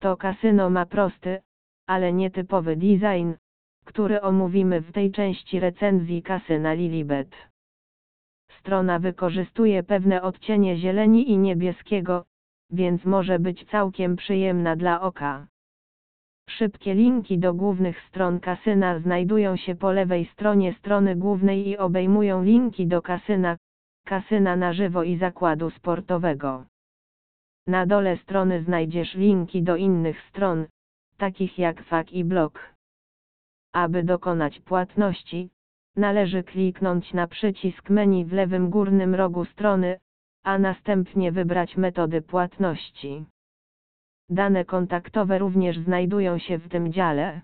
To kasyno ma prosty, ale nietypowy design, który omówimy w tej części recenzji kasyna Lilibet. Strona wykorzystuje pewne odcienie zieleni i niebieskiego, więc może być całkiem przyjemna dla oka. Szybkie linki do głównych stron kasyna znajdują się po lewej stronie strony głównej i obejmują linki do kasyna, kasyna na żywo i zakładu sportowego. Na dole strony znajdziesz linki do innych stron, takich jak FAQ i blog. Aby dokonać płatności, należy kliknąć na przycisk menu w lewym górnym rogu strony, a następnie wybrać metody płatności. Dane kontaktowe również znajdują się w tym dziale.